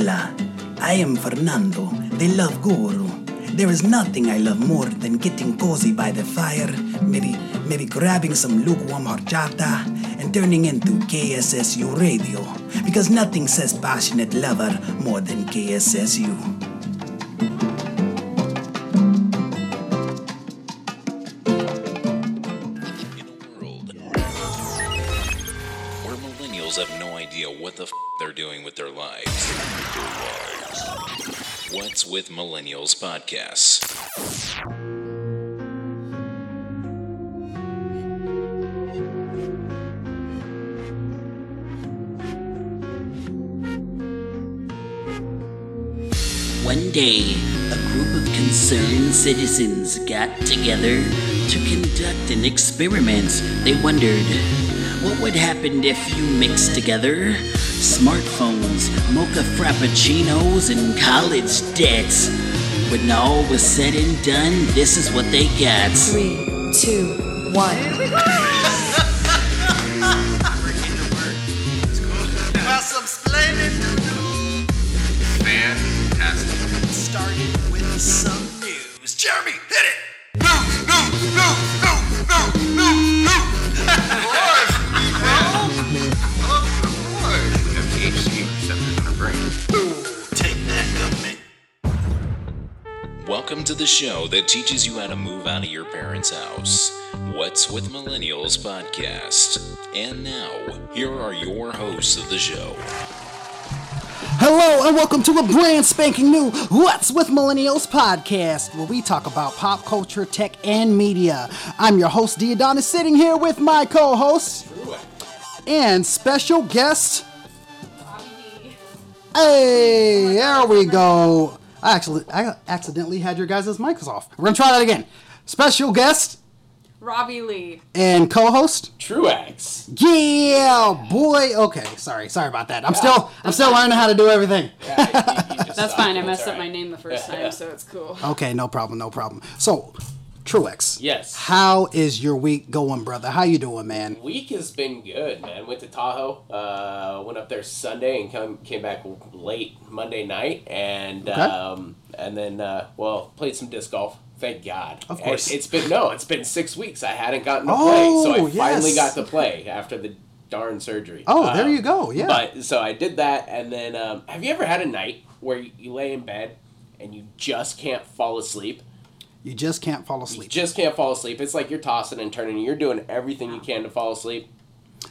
Hola, I am Fernando, the love guru. There is nothing I love more than getting cozy by the fire, maybe maybe grabbing some lukewarm horchata and turning into KSSU radio. Because nothing says passionate lover more than KSSU. Idea what the f- they're doing with their lives. What's with Millennials podcasts? One day, a group of concerned citizens got together to conduct an experiment. They wondered what would happen if you mixed together smartphones, mocha frappuccinos, and college debts. When all was said and done, this is what they got. Three, two, one. Got some splendid Fantastic. started with some news. Jeremy, hit it! Welcome to the show that teaches you how to move out of your parents' house. What's with Millennials podcast. And now, here are your hosts of the show. Hello and welcome to a brand spanking new What's with Millennials podcast, where we talk about pop culture, tech, and media. I'm your host, Diodonis, sitting here with my co host and special guest. Hey, there we go. I actually, I accidentally had your guys' mics off. We're gonna try that again. Special guest Robbie Lee. and co-host. Truax. Yeah, boy. Okay, sorry, sorry about that. I'm still, I'm still learning how to do everything. That's fine. I messed up my name the first time, so it's cool. Okay, no problem, no problem. So, Truex. Yes. How is your week going, brother? How you doing, man? Week has been good, man. Went to Tahoe. Uh, went up there Sunday and come came back late Monday night, and Okay. um, and then uh, well played some disc golf. Thank God. Of course. And it's been no, it's been six weeks. I hadn't gotten to Oh, play, so I finally got to play after the darn surgery. Oh, there Um, you go. Yeah. But so I did that, and then um, have you ever had a night where you, you lay in bed and you just can't fall asleep? You just can't fall asleep. You just can't fall asleep. It's like you're tossing and turning. You're doing everything you can to fall asleep.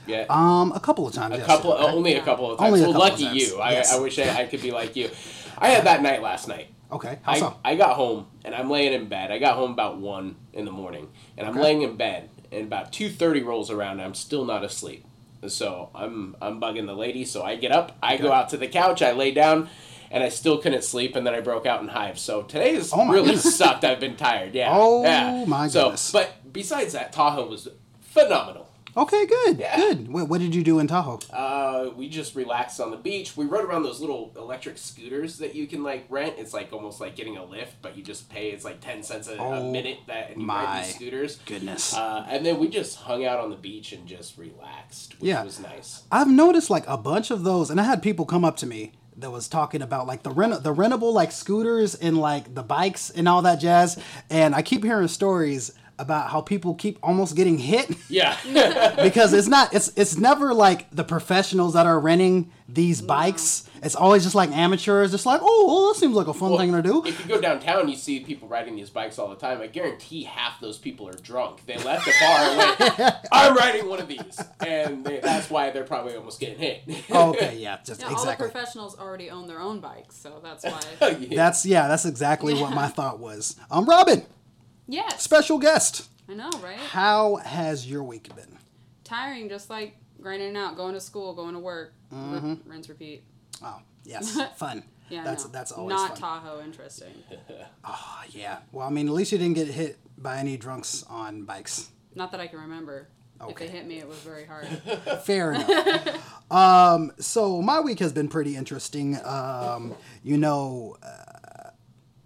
Yeah. Um, a couple of times. a yes, couple, okay. only a couple of times. Only well, lucky times. you. I, Yes. I wish I, I could be like you. I had that night last night. Okay. How I, so? I got home and I'm laying in bed. I got home about one in the morning, and I'm Okay. laying in bed, and about two thirty rolls around. and I'm still not asleep, so I'm I'm bugging the lady. So I get up, I go out to the couch, I lay down, and I still couldn't sleep, and then I broke out in hives. So today has Oh really goodness. sucked. I've been tired. Yeah. Oh yeah. my so, goodness. But besides that, Tahoe was phenomenal. Okay, good, Yeah. good. What, what did you do in Tahoe? Uh, we just relaxed on the beach. We rode around those little electric scooters that you can like rent. It's like almost like getting a Lyft, but you just pay. It's like ten cents a, a Oh, minute that and you ride these scooters. Goodness. Uh, and then we just hung out on the beach and just relaxed, which Yeah. was nice. I've noticed like a bunch of those, and I had people come up to me that was talking about like the rent the rentable like scooters and like the bikes and all that jazz. And I keep hearing stories about how people keep almost getting hit Yeah, because it's not it's it's never like the professionals that are renting these bikes. It's always just like amateurs, just like oh, well, that seems like a fun thing to do. If you go downtown, you see people riding these bikes all the time. I guarantee half those people are drunk. They left the bar and went, "I'm riding one of these," and they, that's why they're probably almost getting hit. okay, yeah, just Yeah, all the professionals already own their own bikes, so that's why. That's yeah, that's exactly what my thought was. Um, Robin, yes. special guest. I know, right? How has your week been? Tiring, just like grinding out, going to school, going to work, r- rinse, repeat. Oh, yes, fun. Yeah, that's no. that's always not fun. Tahoe interesting. Oh, yeah. Well, I mean, at least you didn't get hit by any drunks on bikes. Not that I can remember. If they hit me, it was very hard. Fair enough. um, so my week has been pretty interesting. Um, you know, uh,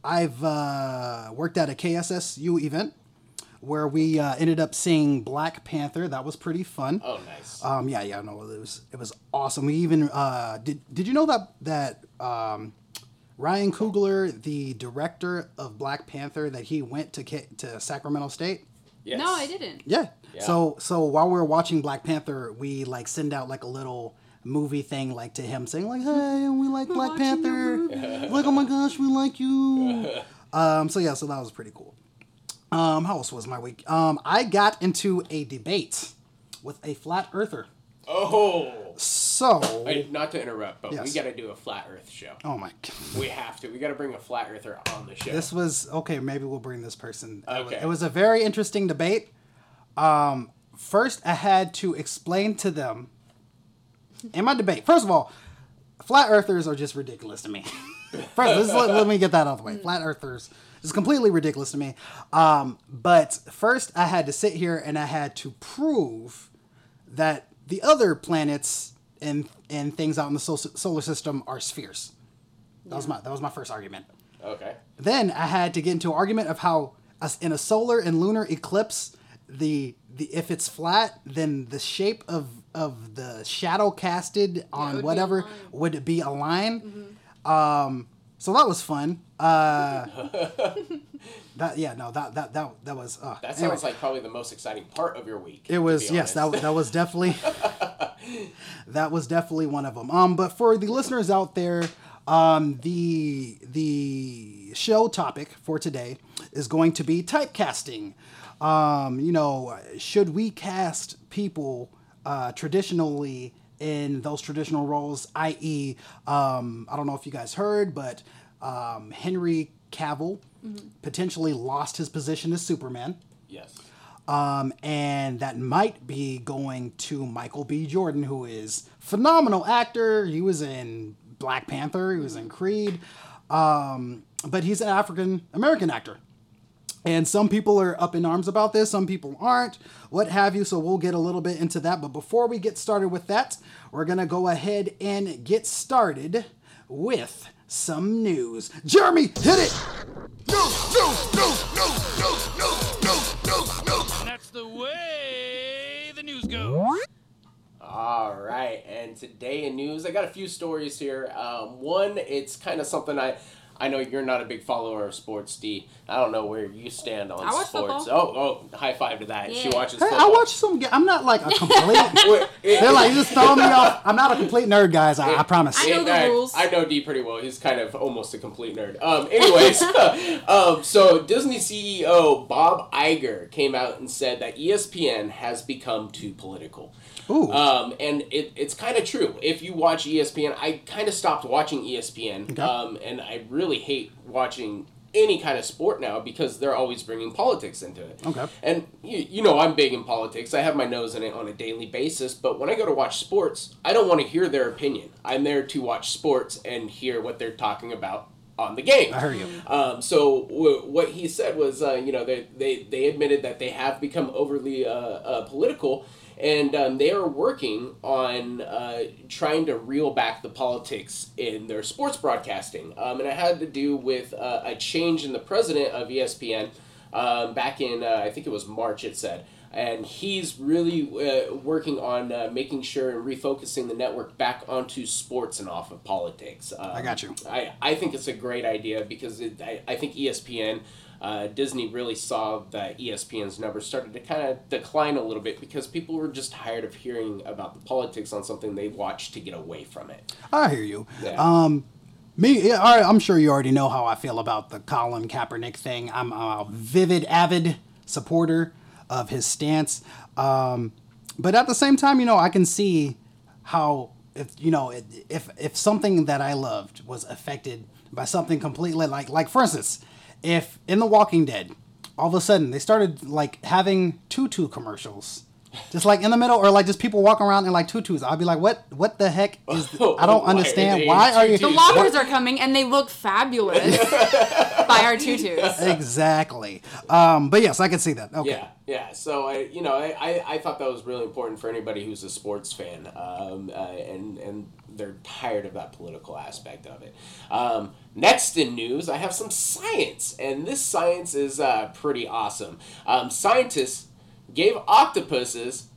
I've uh, worked at a KSSU event where we uh, ended up seeing Black Panther. That was pretty fun. Oh, nice. Um, yeah, yeah, no, it was it was awesome. We even uh, did. Did you know that that um, Ryan Coogler, the director of Black Panther, that he went to Ca- to Sacramento State. Yes. No, I didn't. Yeah. Yeah. So so while we were watching Black Panther, we like send out like a little movie thing like to him saying like, "Hey, we like Black watching your Panther." like, "Oh my gosh, we like you." um so yeah, so that was pretty cool. Um how else was my week? Um I got into a debate with a flat earther. Oh, So, I, not to interrupt, but we got to do a flat Earth show. oh my god. We have to. We got to bring a flat earther on the show. This was okay. Maybe we'll bring this person. It was- Okay. It was a very interesting debate. Um, first, I had to explain to them in my debate. First of all, flat earthers are just ridiculous to me. First, let, let me get that out of the way. Flat earthers is completely ridiculous to me. Um, but first, I had to sit here and I had to prove that the other planets and and things out in the sol- solar system are spheres. That was my that was my first argument. okay. Then I had to get into an argument of how in a solar and lunar eclipse, the the if it's flat, then the shape of of the shadow casted it on would whatever aligned. would be a line. Um, so that was fun. Uh, that yeah no that that that that was uh, That anyway. sounds like probably the most exciting part of your week. It was yes, that that was definitely that was definitely one of them. Um, but for the listeners out there, um, the the show topic for today is going to be typecasting. Um, you know, should we cast people uh, traditionally in those traditional roles? I.e., um, I don't know if you guys heard, but um, Henry Cavill potentially lost his position as Superman yes. um, and that might be going to Michael B. Jordan, who is phenomenal actor. He was in Black Panther. He was in Creed, um, but he's an African American actor. And some people are up in arms about this, some people aren't, what have you. So we'll get a little bit into that. But before we get started with that, we're going to go ahead and get started with some news. Jeremy, hit it! News, news, news, news, news, news, news, news, news. That's the way the news goes. All right, and today in news, I got a few stories here. Um, one, it's kind of something I, I know you're not a big follower of sports, D. I don't know where you stand on I watch sports. football. Oh, oh, high five to that. She Yeah. watches Hey, football. I watch some. ga- I'm not like a complete. They're like, you just throwing me off. I'm not a complete nerd, guys. I, I promise. I know the I, rules. I know D pretty well. He's kind of almost a complete nerd. Um, anyways, um, so Disney CEO Bob Iger came out and said that ESPN has become too political. Ooh. Um, and it, it's kind of true. If you watch ESPN, I kind of stopped watching ESPN. Okay. Um, and I really hate watching any kind of sport now because they're always bringing politics into it. Okay. And you, you know, I'm big in politics. I have my nose in it on a daily basis. But when I go to watch sports, I don't want to hear their opinion. I'm there to watch sports and hear what they're talking about on the game. I heard you. Um, so w- what he said was, uh, you know, they, they they admitted that they have become overly uh, uh, political, and um, they are working on uh, trying to reel back the politics in their sports broadcasting. Um, and it had to do with uh, a change in the president of ESPN um, back in uh, I think it was March. It said. And he's really uh, working on uh, making sure and refocusing the network back onto sports and off of politics. Um, I got you. I, I think it's a great idea because it, I, I think ESPN, uh, Disney really saw that ESPN's numbers started to kind of decline a little bit because people were just tired of hearing about the politics on something they watched to get away from it. I hear you. Yeah. Um, me, yeah, all right, I'm sure you already know how I feel about the Colin Kaepernick thing. I'm a vivid, avid supporter of his stance. Um, but at the same time, you know, I can see how if you know if if something that I loved was affected by something completely like like for instance, if in The Walking Dead, all of a sudden they started like having tutu commercials. Just like in the middle, or like just people walking around in like tutus. I'd be like, "What? What the heck is? I don't they understand. in Why are you?" the tutus? lockers are coming and they look fabulous by our tutus. exactly. Um, but yes, I can see that. Okay. Yeah, yeah. So I, you know, I, I, I thought that was really important for anybody who's a sports fan, um, uh, and and they're tired of that political aspect of it. Um, next in news, I have some science, and this science is uh, pretty awesome. Um, scientists gave octopuses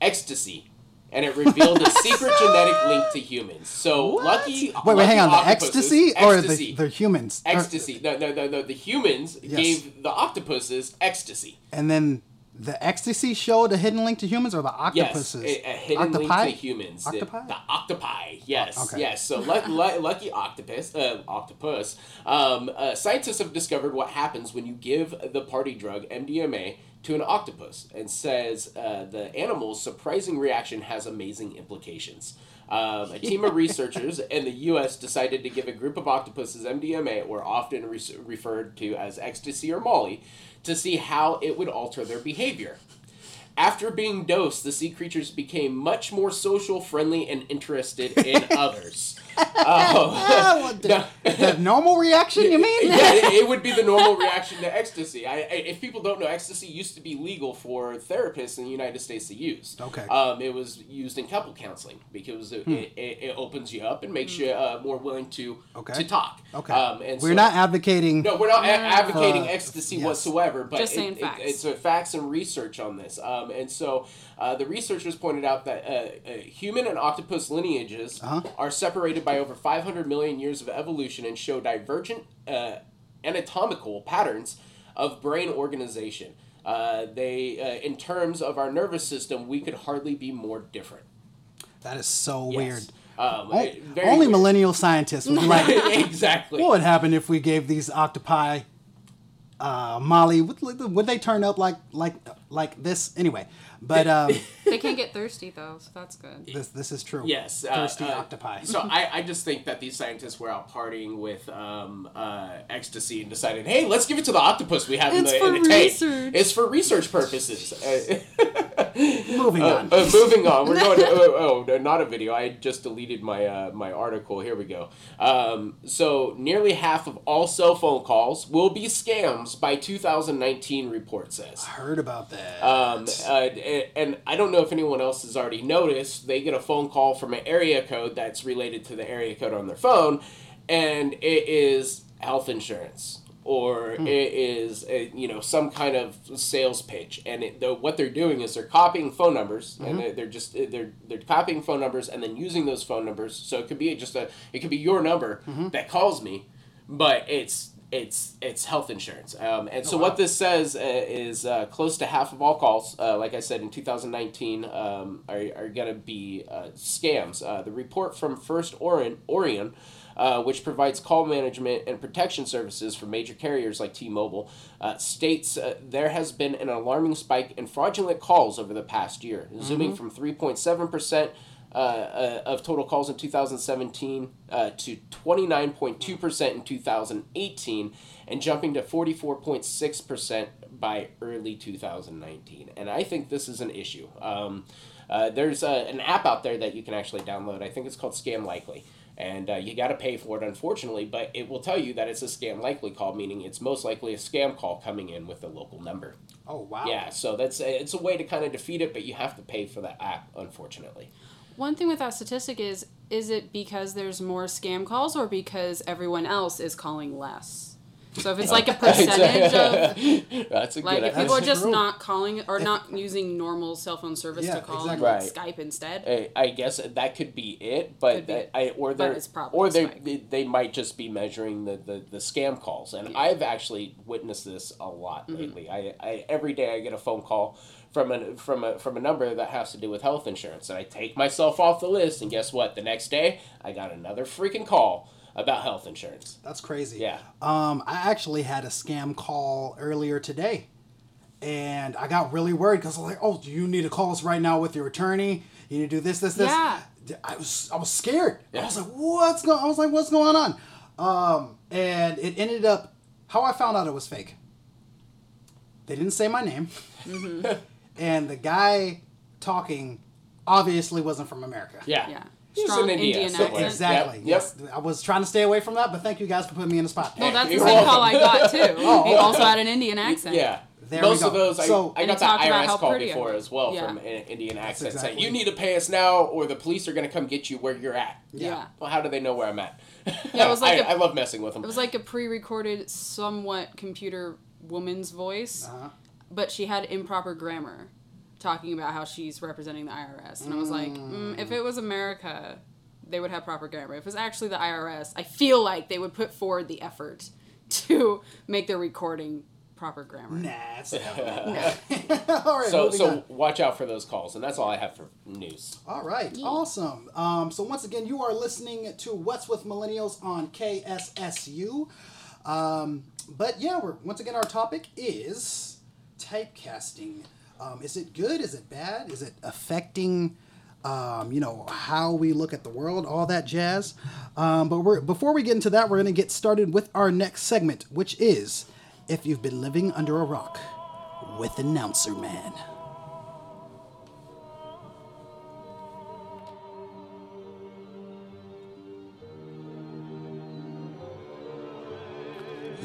ecstasy. and it revealed a secret genetic link to humans. So lucky. Wait, wait, hang on. The lucky ecstasy or the the humans? Ecstasy? No, no, no, no. The humans Yes. gave the octopuses ecstasy. and then the ecstasy showed a hidden link to humans, or the Yes, octopuses? a, a hidden Octopi? link to humans. The- Octopi? The, octopi. Yes, Okay. yes. So lu- lu- lucky octopus, uh, octopus. Um, uh, scientists have discovered what happens when you give the party drug MDMA to an octopus, and says uh, the animal's surprising reaction has amazing implications. Um, a team of researchers in the U.S. decided to give a group of octopuses MDMA, or often re- referred to as ecstasy or Molly, to see how it would alter their behavior. After being dosed, the sea creatures became much more social, friendly, and interested in others. Ah, Oh, what the, the normal reaction? You mean? yeah, it, it would be the normal reaction to ecstasy. I, I, if people don't know, ecstasy used to be legal for therapists in the United States to use. Okay. Um, it was used in couple counseling because it, it, it, it opens you up and makes you uh, more willing to Okay. to talk. Okay. Um, and We're so- not advocating. no, we're not a- advocating For- ecstasy yes. whatsoever, but Just it- saying it- facts. it's uh, facts and research on this. Um, and so uh, the researchers pointed out that uh, uh, human and octopus lineages Uh-huh. are separated by over 500 million years of evolution and show divergent uh, anatomical patterns of brain organization. Uh, they, uh, in terms of our nervous system, we could hardly be more different. That is so Yes. weird. Um, O- only weird. millennial scientists would be like, exactly. what would happen if we gave these octopi uh, Molly? Would, would they turn up like like like this anyway? But um, They can't get thirsty though, so that's good. this this is true. Yes, uh, thirsty uh, octopi. So I, I just think that these scientists were out partying with um, uh, ecstasy and decided, hey, let's give it to the octopus we have in It's the, for in the tank. research. It's for research purposes. Moving uh, on. uh, moving on, we're going. To, oh, oh, not a video. I just deleted my uh, my article. Here we go. Um, so nearly half of all cell phone calls will be scams by 2019. Report says. I heard about that. Um, uh, and I don't know if anyone else has already noticed, they get a phone call from an area code that's related to the area code on their phone, and it is health insurance or it is uh you know some kind of sales pitch. And it, the, what they're doing is they're copying phone numbers and they're, they're just they're they're copying phone numbers and then using those phone numbers. So it could be just a it could be your number that calls me but it's it's it's health insurance. Um, and so what this says uh, is uh, close to half of all calls, uh, like I said in 2019, um, are, are going to be uh, scams. Uh, the report from First Orion, Orion uh, which provides call management and protection services for major carriers like T-Mobile, uh, states uh, there has been an alarming spike in fraudulent calls over the past year, zooming from 3.7 percent uh, uh, of total calls in 2017 uh, to 29.2% in 2018 and jumping to 44.6% by early 2019. And I think this is an issue. Um, uh, there's uh, an app out there that you can actually download. I think it's called Scam Likely. And uh, you got to pay for it, unfortunately, but it will tell you that it's a scam likely call, meaning it's most likely a scam call coming in with a local number. oh wow. Yeah, so that's it's a way to kind of defeat it, but you have to pay for that app, unfortunately. One thing with that statistic is is it because there's more scam calls or because everyone else is calling less? So if it's like a percentage of That's a like good. if people are just true. not calling or not using normal cell phone service Yeah, to call exactly. and Right. Skype instead. I, I guess that could be it, but Could be. I or they it's or they, they they might just be measuring the, the, the scam calls, and I've actually witnessed this a lot Mm-hmm. lately. I, I every day I get a phone call from a from a from a number that has to do with health insurance, and I take myself off the list, and guess what? The next day I got another freaking call about health insurance. That's crazy. Yeah. Um, I actually had a scam call earlier today, and I got really worried because I was like, "Oh, do you need to call us right now with your attorney? You need to do this, this, this." Yeah. I was I was scared. Yeah. I was like, "What's going?" I was like, "What's going on?" Um, and it ended up how I found out it was fake. They didn't say my name, and the guy talking obviously wasn't from America. Yeah. Yeah. He's Strong in India, Indian accent. Exactly. Yep, Yes. I was trying to stay away from that, but thank you guys for putting me in the spot. Well, that's the You're same welcome. call I got too. Oh, he also had an Indian accent. Yeah. There Most of those, I, So- I And got he talked that IRS call before as well Yeah. from an Indian accent saying, you need to pay us now or the police are going to come get you where you're at. Yeah. Well, how do they know where I'm at? Yeah, it was like I a- I love messing with them. It was like a pre-recorded, somewhat computer woman's voice, Uh-huh. but she had improper grammar. Talking about how she's representing the IRS, and I was like, mm, if it was America, they would have proper grammar. If it was actually the IRS, I feel like they would put forward the effort to make their recording proper grammar. Nah, it's not. all right, So so on. watch out for those calls, and that's all I have for news. All right, awesome. Um, so once again, you are listening to What's with Millennials on KSSU. Um, but yeah, we're once again our topic is typecasting. Um, is it good? Is it bad? Is it affecting? Um, you know how we look at the world, all that jazz. Um, but before we get into that, we're gonna get started with our next segment, which is if you've been living under a rock with announcer man.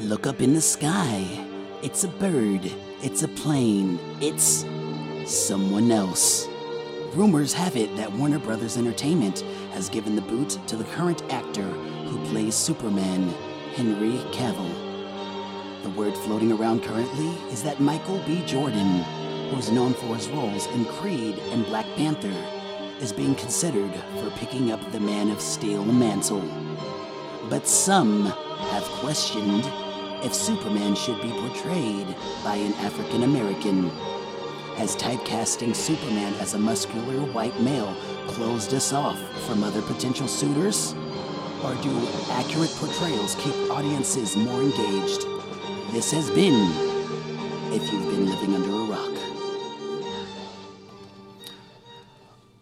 Look up in the sky. It's a bird. It's a plane. It's someone else. Rumors have it that Warner Brothers Entertainment has given the boot to the current actor who plays Superman, Henry Cavill. The word floating around currently is that Michael B. Jordan, who is known for his roles in Creed and Black Panther, is being considered for picking up the Man of Steel mantle. But some have questioned if Superman should be portrayed by an African American. Has typecasting Superman as a muscular white male closed us off from other potential suitors? Or do accurate portrayals keep audiences more engaged? This has been If You've Been Living Under a Rock.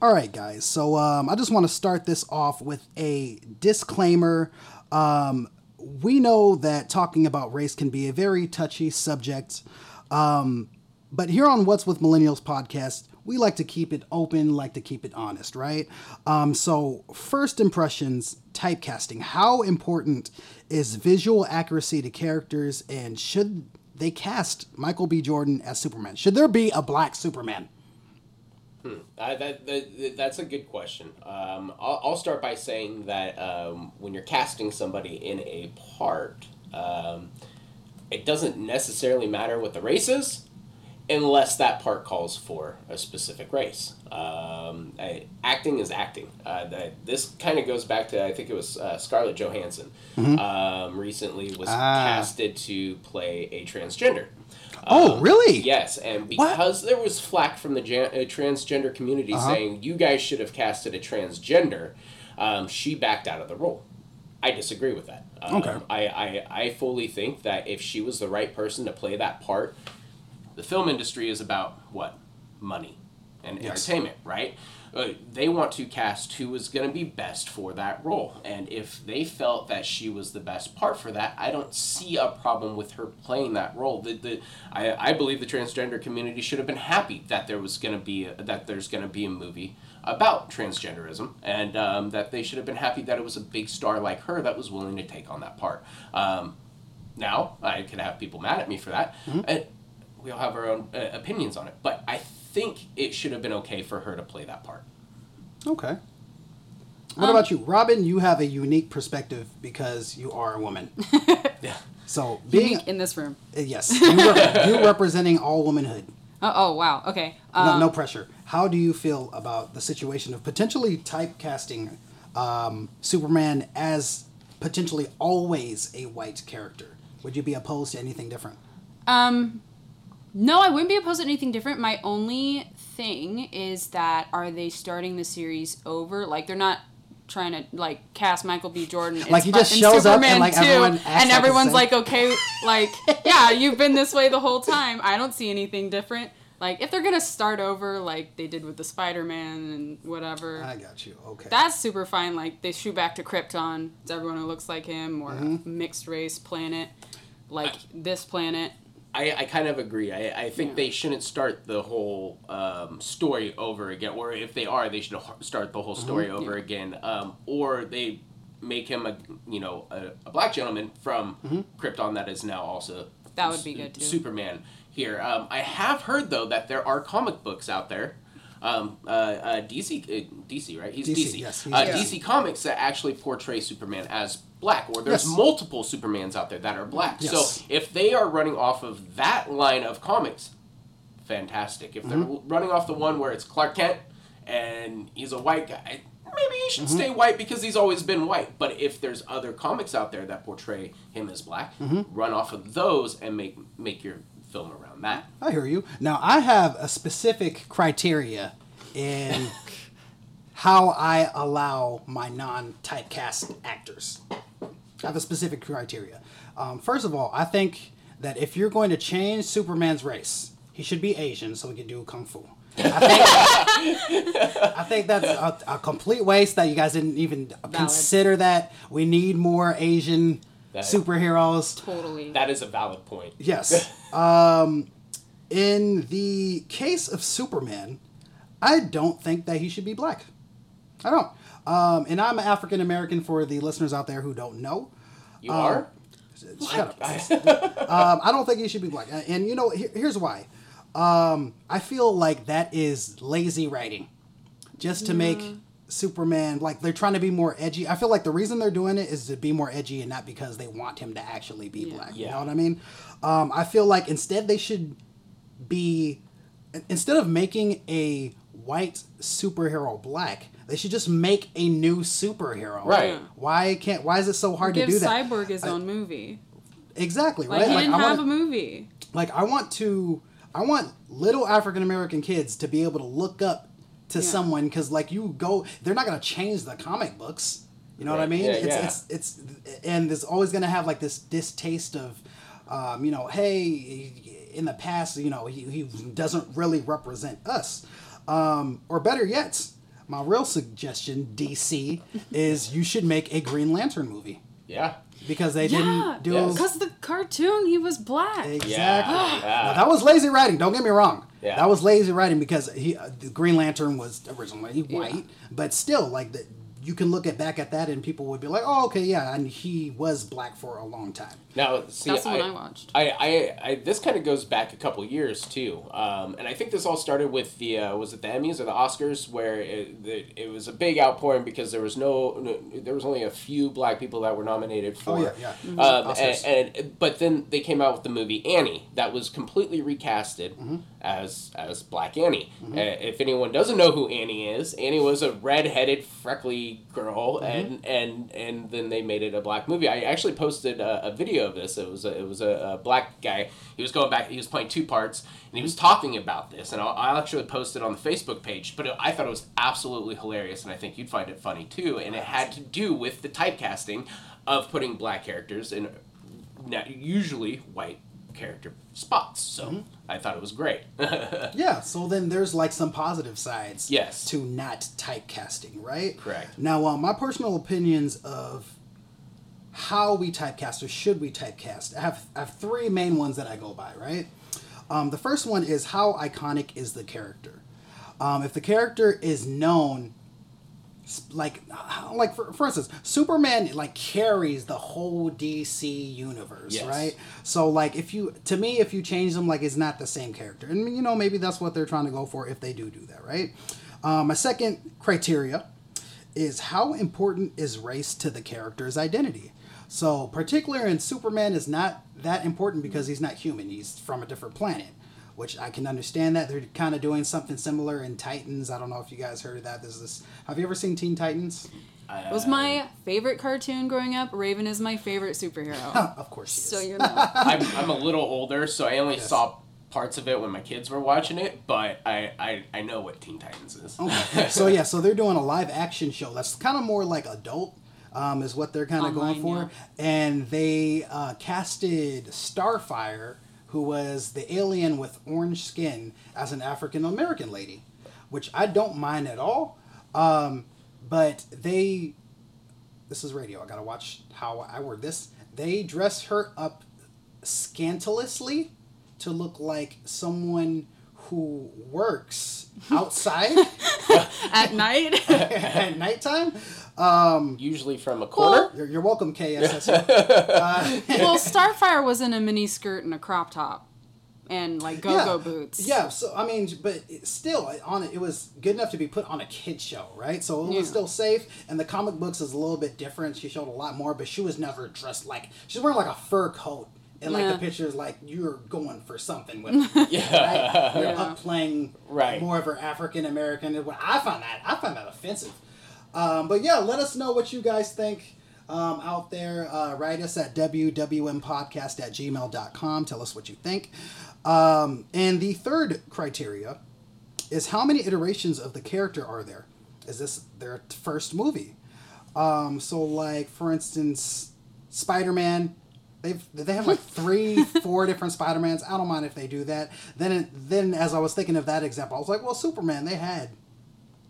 All right, guys. So um, I just want to start this off with a disclaimer. Um, we know that talking about race can be a very touchy subject. Um, but here on What's with Millennials podcast, we like to keep it open, like to keep it honest, right? Um, so, first impressions, typecasting. How important is visual accuracy to characters, and should they cast Michael B. Jordan as Superman? Should there be a black Superman? Uh, that, that that's a good question. Um, I'll, I'll start by saying that um, when you're casting somebody in a part, um, it doesn't necessarily matter what the race is, unless that part calls for a specific race. Um, I, acting is acting. Uh, that this kind of goes back to I think it was uh, Scarlett Johansson. Um, recently was casted to play a transgender. Oh, really? Yes, and because there was flack from the jan- uh, transgender community saying you guys should have casted a transgender, um, she backed out of the role. I disagree with that. Um, Okay. I, I, I fully think that if she was the right person to play that part, the film industry is about what? Money and entertainment, right? Uh, they want to cast who is going to be best for that role. And if they felt that she was the best part for that, I don't see a problem with her playing that role. The, the, I, I believe the transgender community should have been happy that there was going to be a, that there's going to be a movie about transgenderism, and um, that they should have been happy that it was a big star like her that was willing to take on that part. Um, now I could have people mad at me for that, and we all have our own uh, opinions on it. But I think it should have been okay for her to play that part. Okay. What about you, Robin? You have a unique perspective because you are a woman. Yeah. So being Unique in this room. uh, yes, you rep- you representing all womanhood. Oh, oh wow. Okay. No, Um, no pressure. How do you feel about the situation of potentially typecasting um, Superman as potentially always a white character? Would you be opposed to anything different? Um, no, I wouldn't be opposed to anything different. My only thing is that are they starting the series over? Like they're not trying to like cast Michael B. Jordan in Like, he just shows up and, Superman like, 2, everyone and everyone's the like okay, like yeah, you've been this way the whole time. I don't see anything different. Like if they're gonna start over like they did with the Spider Man and whatever. I got you. Okay. That's super fine. Like they shoot back to Krypton. It's everyone who looks like him, or Mm-hmm. a mixed race planet, like this planet. I, I kind of agree. I, I think Yeah. they shouldn't start the whole um, story over again, or if they are, they should start the whole story Mm-hmm. over again, um, or they make him a you know a, a black gentleman from Mm-hmm. Krypton that is now also That would be good, too. Superman here. Um, I have heard though that there are comic books out there. Um, uh, uh, DC, uh, DC, right? He's DC, DC. yes, he's uh, DC. DC Comics that actually portray Superman as black, or there's Yes. multiple Supermans out there that are black. Yes. So if they are running off of that line of comics, fantastic. If they're Mm-hmm. running off the one where it's Clark Kent and he's a white guy, maybe he should Mm-hmm. stay white because he's always been white. But if there's other comics out there that portray him as black, Mm-hmm. run off of those and make make your film around that. I hear you. Now I have a specific criteria in how I allow my non-typecast actors. I have a specific criteria. Um, first of all, I think that if you're going to change Superman's race, he should be Asian so he can do kung fu. I think, I think that's a, a complete waste that you guys didn't even consider that. We need more Asian That- superheroes. Totally. That is a valid point. Yes. um, in the case of Superman, I don't think that he should be black. I don't. Um, and I'm African American for the listeners out there who don't know. You are? Shut up. um, I don't think he should be black. And you know, here, here's why. Um, I feel like that is lazy writing, just to make Superman like they're trying to be more edgy. I feel like the reason they're doing it is to be more edgy and not because they want him to actually be black. You know what I mean? Um, I feel like instead they should be instead of making a white superhero black, they should just make a new superhero. Right. Why can't? Why is it so hard Give to do that? Cyborg his own movie. Exactly. Like right. he Like, didn't I have wanna- a movie. like I want to I want little African American kids to be able to look up to Yeah. someone because like you go they're not going to change the comic books you know what I mean Yeah, it's, yeah. it's it's and there's always going to have like this distaste of um, you know hey in the past you know he, he doesn't really represent us um, or better yet my real suggestion DC is you should make a Green Lantern movie Yeah. because they Yeah, didn't do Yes. because the cartoon he was black. Exactly. Yeah. Now, that was lazy writing. Don't get me wrong. Yeah. That was lazy writing because he, uh, the Green Lantern was originally white, but still, like the, you can look at back at that and people would be like, "Oh, okay, yeah," and he was black for a long time. Now, see, That's the one I, I watched. I, I, I this kind of goes back a couple years too, um, and I think this all started with the uh, was it the Emmys or the Oscars where it, it, it was a big outpouring because there was no, no there was only a few black people that were nominated for. Oh, yeah, yeah. Mhm. Um, and, and but then they came out with the movie Annie that was completely recasted Mm-hmm. as as Black Annie. Uh, if anyone doesn't know who Annie is, Annie was a red-headed, freckly girl, Mm-hmm. and and and then they made it a black movie. I actually posted a, a video of this. It was a, it was a, a black guy. He was going back. He was playing two parts, and he was talking about this. And I'll, I'll actually post it on the Facebook page. But I thought it was absolutely hilarious, and I think you'd find it funny too. And it had to do with the typecasting of putting black characters in usually white character spots. So Mm-hmm. I thought it was great. Yeah. So then there's like some positive sides. Yes. To not typecasting, right? Correct. Now, uh, my personal opinions of how we typecast or should we typecast, I have I have three main ones that I go by, right? Um, the first one is how iconic is the character. Um, if the character is known, like like for, for instance, Superman like carries the whole DC universe, Yes. right? So like if you to me if you change them like it's not the same character, and you know maybe that's what they're trying to go for if they do do that, right? Um, my second criteria is how important is race to the character's identity. So, particularly in Superman is not that important because he's not human. He's from a different planet, which I can understand that they're kind of doing something similar in Titans. I don't know if you guys heard of that. There's this. Have you ever seen Teen Titans? It was my favorite cartoon growing up. Raven is my favorite superhero. of course. He is. so you know. I'm, I'm a little older, so I only saw parts of it when my kids were watching it, but I, I, I know what Teen Titans is. Okay. so yeah, so they're doing a live action show that's kind of more like adult, um, is what they're kind of going Online, for, and they uh, casted Starfire, who was the alien with orange skin, as an African American lady, which I don't mind at all. Um, but they, this is radio. I gotta watch how I word this. They dress her up scantilously to look like someone who works outside At night. at nighttime. Um, Usually from a corner. You're, you're welcome, KSS. Uh, well, Starfire was in a mini skirt and a crop top, and like go-go boots. Yeah, so I mean, but still, on it, it was good enough to be put on a kid show, right? So it was still safe. And the comic books is a little bit different. She showed a lot more, but she was never dressed like she's wearing like a fur coat and like Yeah. the pictures like you're going for something with them, Yeah. right? You're Yeah. up playing Right. more of her African American. I find that I find that offensive. Um, but yeah, let us know what you guys think um, out there. Uh, write us at wwmpodcast at gmail.com. Tell us what you think. Um, and the third criteria is how many iterations of the character are there? Is this their first movie? Um, so, like for instance, Spider Man. They've they have like three, four different Spider Mans. I don't mind if they do that. Then, then as I was thinking of that example, I was like, well, Superman. They had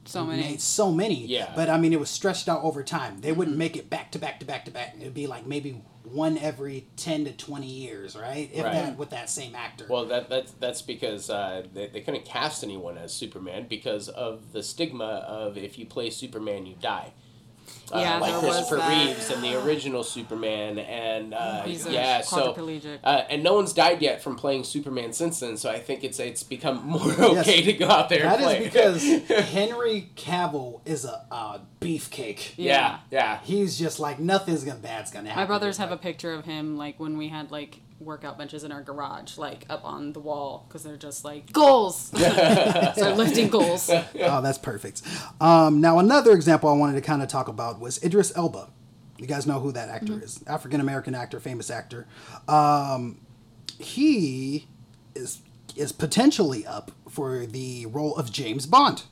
So many. made so many. Yeah. But I mean, it was stretched out over time. They Mm-hmm. wouldn't make it back to back to back to back. It'd be like maybe one every ten to twenty years, right? If Right. that with that same actor. Well, that that's that's because uh, they, they couldn't cast anyone as Superman because of the stigma of if you play Superman, you die. Uh, Yeah, like Christopher. Reeves and the original Superman, and uh, yeah, so uh, and no one's died yet from playing Superman since then. So I think it's it's become more okay to go out there That and is because Henry Cavill is a, a beefcake. yeah, yeah, He's just like nothing's gonna bad's gonna happen. My brothers have a picture of him like when we had like workout benches in our garage, like up on the wall, because they're just like goals. Start lifting goals. Oh, that's perfect. Um, now another example I wanted to kind of talk about was Idris Elba. You guys know who that actor is? African American actor, famous actor. Um, he is is potentially up for the role of James Bond.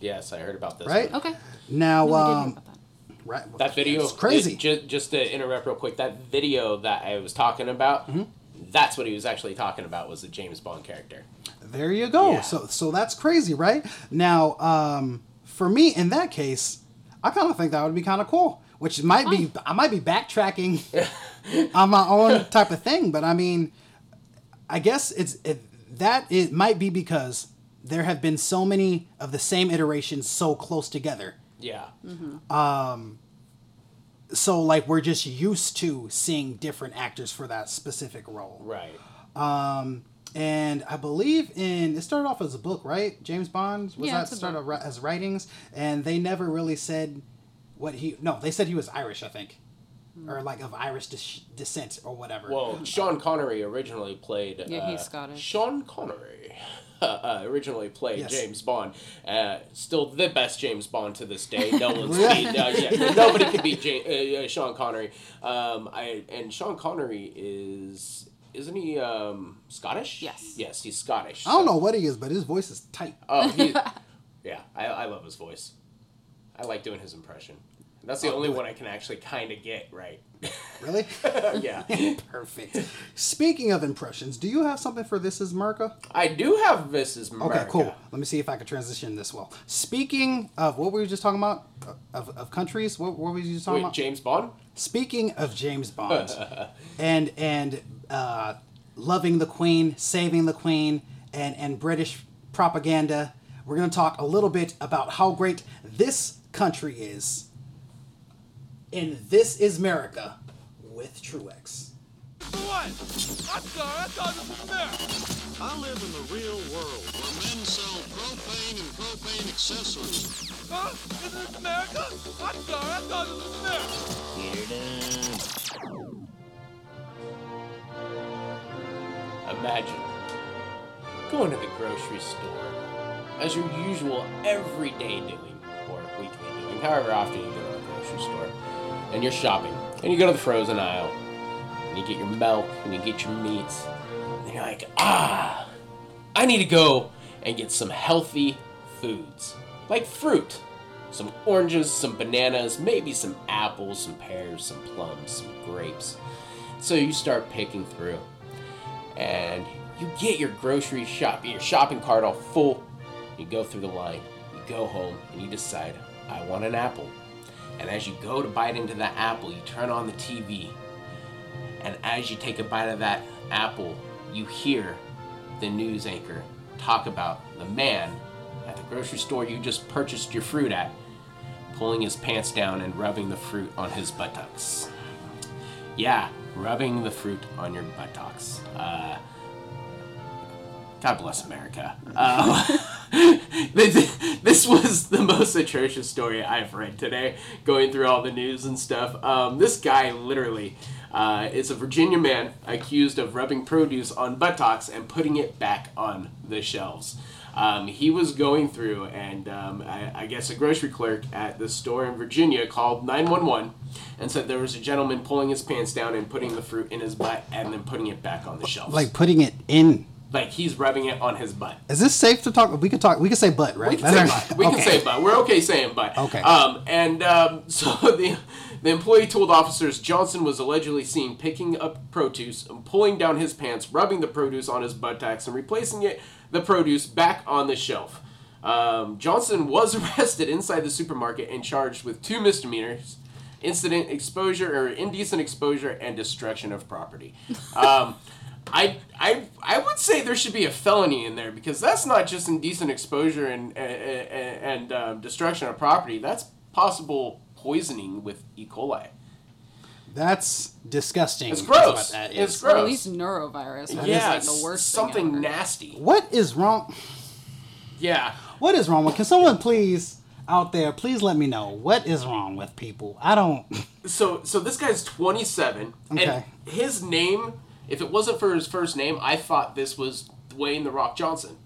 yes, I heard about this. Right? one. Okay. Now, No, we didn't hear um, about that. right? Video, it's crazy. Just, just to interrupt real quick, that video that I was talking about, Mm-hmm. that's what he was actually talking about was the James Bond character. There you go. Yeah. So so that's crazy, right? Now, um, for me in that case, I kind of think that would be kind of cool. Which might be I might be backtracking on my own type of thing, but I mean, I guess it's it, that it might be because there have been so many of the same iterations so close together. Yeah. Um. So like we're just used to seeing different actors for that specific role. Right. Um, and I believe in it started off as a book, right? James Bond was Yeah, that it's a started book. as writings, and they never really said what he. No, they said he was Irish, I think, or like of Irish dis- descent or whatever. Well, Sean Connery originally played. Yeah, uh, he's Scottish. Sean Connery uh, originally played Yes. James Bond. Uh, still the best James Bond to this day. No one's beat. Uh, yeah, nobody can beat Ja- uh, uh, Sean Connery. Um, I and Sean Connery is. Isn't he um, Scottish? Yes. Yes, he's Scottish. I don't so- know what he is, but his voice is tight. Oh, he, yeah, I, I love his voice. I like doing his impression. That's the only one I can actually kind of get right. Really? yeah, Perfect. Speaking of impressions, do you have something for This Is America? I do have this Is America. Okay, cool. Let me see if I can transition this well. Speaking of what were we just talking about? Of, of countries? What, what were we just talking Wait, about? James Bond? Speaking of James Bond and and uh, loving the Queen, saving the Queen, and and British propaganda, we're gonna talk a little bit about how great this country is. And this is America with Truex. What? I'm sorry, I thought this was fair. I live in the real world where men sell propane and propane accessories. Huh? Isn't this America? I'm sorry, I thought this was fair. Imagine going to the grocery store as your usual everyday doing, or weekly doing, however often you go to the grocery store, and you're shopping, and you go to the frozen aisle, and you get your milk, and you get your meats, and you're like, ah, I need to go and get some healthy foods, like fruit. Some oranges, some bananas, maybe some apples, some pears, some plums, some grapes. So you start picking through and you get your grocery shop, your shopping cart all full. You go through the line, you go home, and you decide, I want an apple. And as you go to bite into that apple, you turn on the TV. And as you take a bite of that apple, you hear the news anchor talk about the man at the grocery store you just purchased your fruit at, pulling his pants down and rubbing the fruit on his buttocks. Yeah, rubbing the fruit on your buttocks. Uh, God bless America. Uh, this, was the most atrocious story I've read today, going through all the news and stuff. Um, this guy literally uh, is a Virginia man accused of rubbing produce on buttocks and putting it back on the shelves. Um, he was going through, and um, I, I guess a grocery clerk at the store in Virginia called 911 and said there was a gentleman pulling his pants down and putting the fruit in his butt and then putting it back on the shelves. Like putting it in. Like he's rubbing it on his butt. Is this safe to talk? We could talk. We could say butt, right? We can say butt. We can say butt. We're okay saying butt. Okay. Um, and um, so the the employee told officers Johnson was allegedly seen picking up produce, and pulling down his pants, rubbing the produce on his buttocks, and replacing it the produce back on the shelf. Um, Johnson was arrested inside the supermarket and charged with two misdemeanors. Incident exposure or indecent exposure and destruction of property. Um, I, I I would say there should be a felony in there because that's not just indecent exposure and and, and um, destruction of property. That's possible poisoning with E. coli. That's disgusting. It's gross. that It's gross. Or at least norovirus. That is yeah, like the worst something ever. nasty. What is wrong? Yeah. What is wrong with? Can someone please out there please let me know what is wrong with people? I don't. So so this guy's 27 Okay. and his name, if it wasn't for his first name, I thought this was Dwayne the Rock Johnson.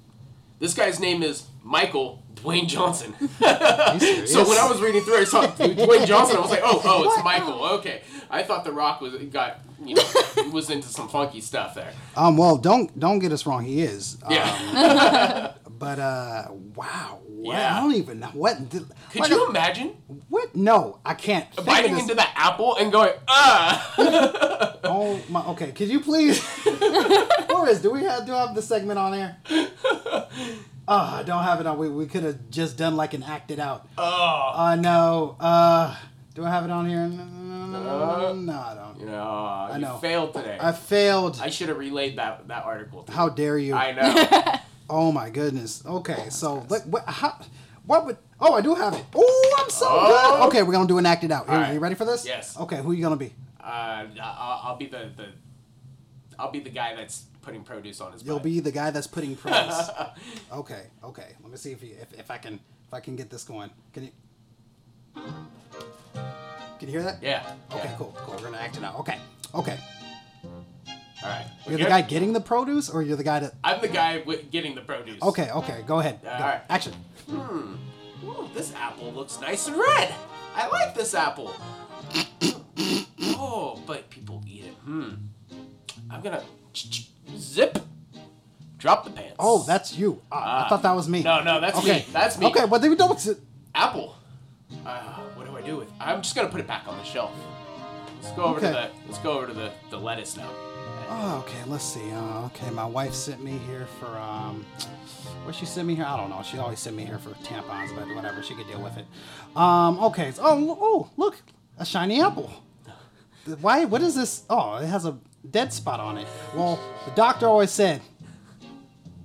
This guy's name is Michael Dwayne Johnson. so when I was reading through, I saw Dwayne Johnson. I was like, oh, oh, it's Michael. Okay, I thought the Rock was got you know was into some funky stuff there. Um. Well, don't don't get us wrong. He is. Um, Yeah. But uh, wow. What? Yeah. I don't even know what. did- Could like, you imagine What? No, I can't. biting into that apple and going, ah? Oh my. Okay. Could you please? Boris, do we have do I have the segment on there? Oh, I don't have it on. We, we could have just done like an acted out. Oh. Uh no. Uh, do I have it on here? No, no, no, no, no, I don't. Know, you know. failed today. I failed. I should have relayed that that article. How dare you? I know. Oh my goodness. Okay, so like, what? How? What would? Oh, I do have it. Oh, I'm so Oh. good. Okay, we're gonna do an acted out. Are right. you ready for this? Yes. Okay, who are you gonna be? Uh, I'll, I'll be the, the I'll be the guy that's putting produce on his You'll butt. be the guy that's putting produce. okay, okay. Let me see if you, if, if I can if I can get this going. Can you? Can you hear that? Yeah. Okay, yeah. cool, cool. We're gonna act it out. Okay, okay. All right. You're the guy getting the produce, or you're the guy that? I'm the guy with getting the produce. Okay, okay. Go ahead. All Go. right. Action. Ooh, this apple looks nice and red. I like this apple. oh, but people eat it. Hmm. I'm gonna zip. Drop the pants. Oh, that's you. Ah, I thought that was me. No, no, that's okay. me. That's me. Okay, well then we don't. apple. Uh, what do I do with? I'm just gonna put it back on the shelf. Let's go over to Okay. the. Let's go over to the the lettuce now. Oh, okay. Let's see. Uh, okay, my wife sent me here for um, what she sent me here? I don't know. She always sent me here for tampons, but whatever. She could deal with it. Um, okay. So, oh, oh, look, a shiny apple. Why? What is this? Oh, it has a dead spot on it. Well, the doctor always said,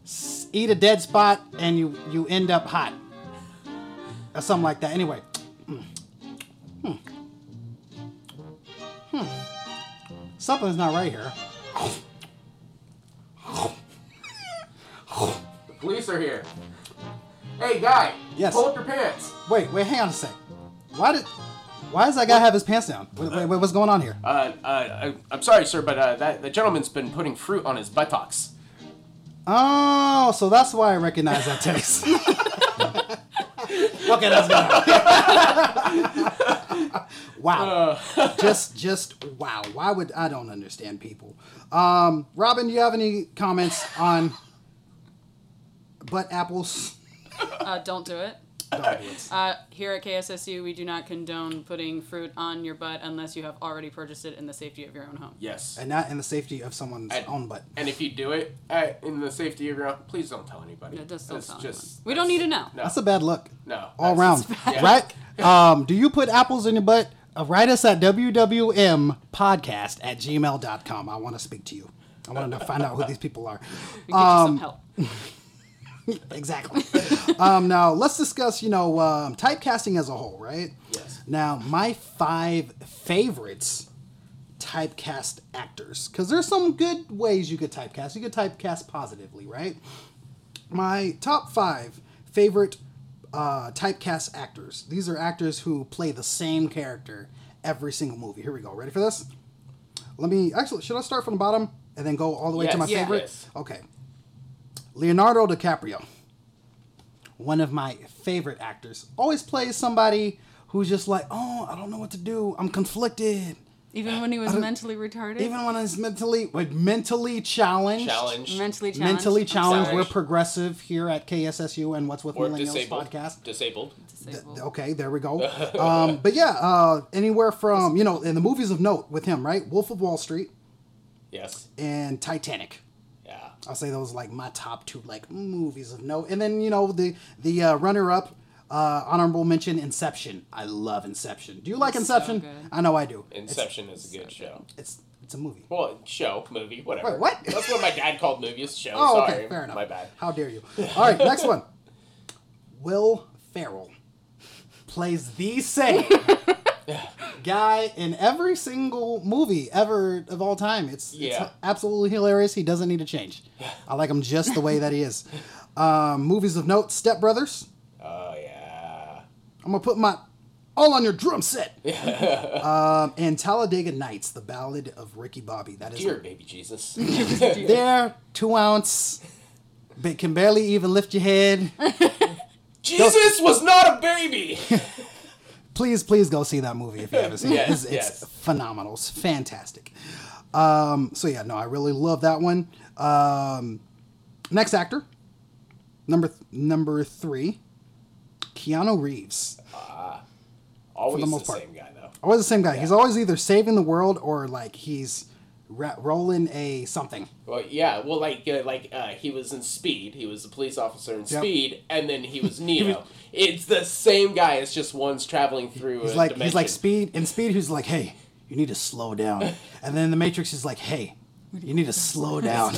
"S- eat a dead spot and you you end up hot, or something like that. Anyway. Hmm. Hmm. Hmm. Something's not right here. The police are here. Hey, guy. Yes. Pull up your pants. Wait, wait, hang on a sec. Why did? Why does that guy have his pants down? Wait, wait, wait, what's going on here? Uh, uh, I, I'm sorry, sir, but uh, that the gentleman's been putting fruit on his buttocks. Oh, so that's why I recognize that taste. okay, that's good. go. wow. just, just wow. Why would I don't understand people? Um, Robin, do you have any comments on butt apples? Uh, don't do it. Don't do it. Uh, here at KSSU, we do not condone putting fruit on your butt unless you have already purchased it in the safety of your own home. Yes. And not in the safety of someone's And- own butt. And if you do it uh, in the safety of your own, please don't tell anybody. Yeah, just don't That's tell just, anyone. We don't need to know. No. That's a bad look. No. All that's- around. Right? Um, do you put apples in your butt? Uh, write us at wwmpodcast at gmail.com. I want to speak to you. I want to find out who these people are. We get you some help. exactly. um, now, let's discuss, you know, um, typecasting as a whole, right? Yes. Now, my five favorites typecast actors, because there's some good ways you could typecast. You could typecast positively, right? My top five favorite uh, typecast actors. These are actors who play the same character every single movie. Here we go. Ready for this? Let me actually. Should I start from the bottom and then go all the way to my yeah. favorite? Yes. Okay. Leonardo DiCaprio, one of my favorite actors, always plays somebody who's just like, oh, I don't know what to do. I'm conflicted. Even when he was mentally retarded. Even when it's mentally, like mentally challenged. Challenge. mentally challenged. Mentally challenged. We're progressive here at KSSU and What's with Or Millennials disabled. podcast. Disabled. Disabled. Okay, there we go. um, but yeah, uh, anywhere from you know in the movies of note with him, right? Wolf of Wall Street Yes. and Titanic. Yeah. I'll say those like my top two like movies of note, and then you know the the uh, runner up. Uh, honorable mention Inception. I love Inception. Do you like It's so Inception? good. I know I do. Inception is a good show. It's it's a movie. Well, show, movie, whatever. Wait, what? That's what my dad called movies. Show. Oh, Sorry. okay, fair enough. My bad. How dare you? All right, next one. Will Ferrell plays the same guy in every single movie ever of all time. It's, Yeah. it's absolutely hilarious. He doesn't need to change. I like him just the way that he is. Um, movies of note: Step Brothers. I'm gonna put my all on your drum set. um, and Talladega Nights, the Ballad of Ricky Bobby. That is Dear baby Jesus. there, two ounce, but can barely even lift your head. Jesus was not a baby. please, please go see that movie if you haven't seen Yes, it. It's, it's yes. phenomenal. It's fantastic. Um, so yeah, no, I really love that one. Um, next actor, number th- number three, Keanu Reeves. Always the, most part. same guy though. Always the same guy. He's always either saving the world or like he's ra- rolling a something. Well, yeah. Well, like, uh, like uh, he was in Speed. He was a police officer in Yep. Speed, and then he was Neo. it's the same guy. It's just one's traveling through. He's a like dimension. he's like speed in speed. Who's like, hey, you need to slow down. And then the Matrix is like, hey, you need to slow down.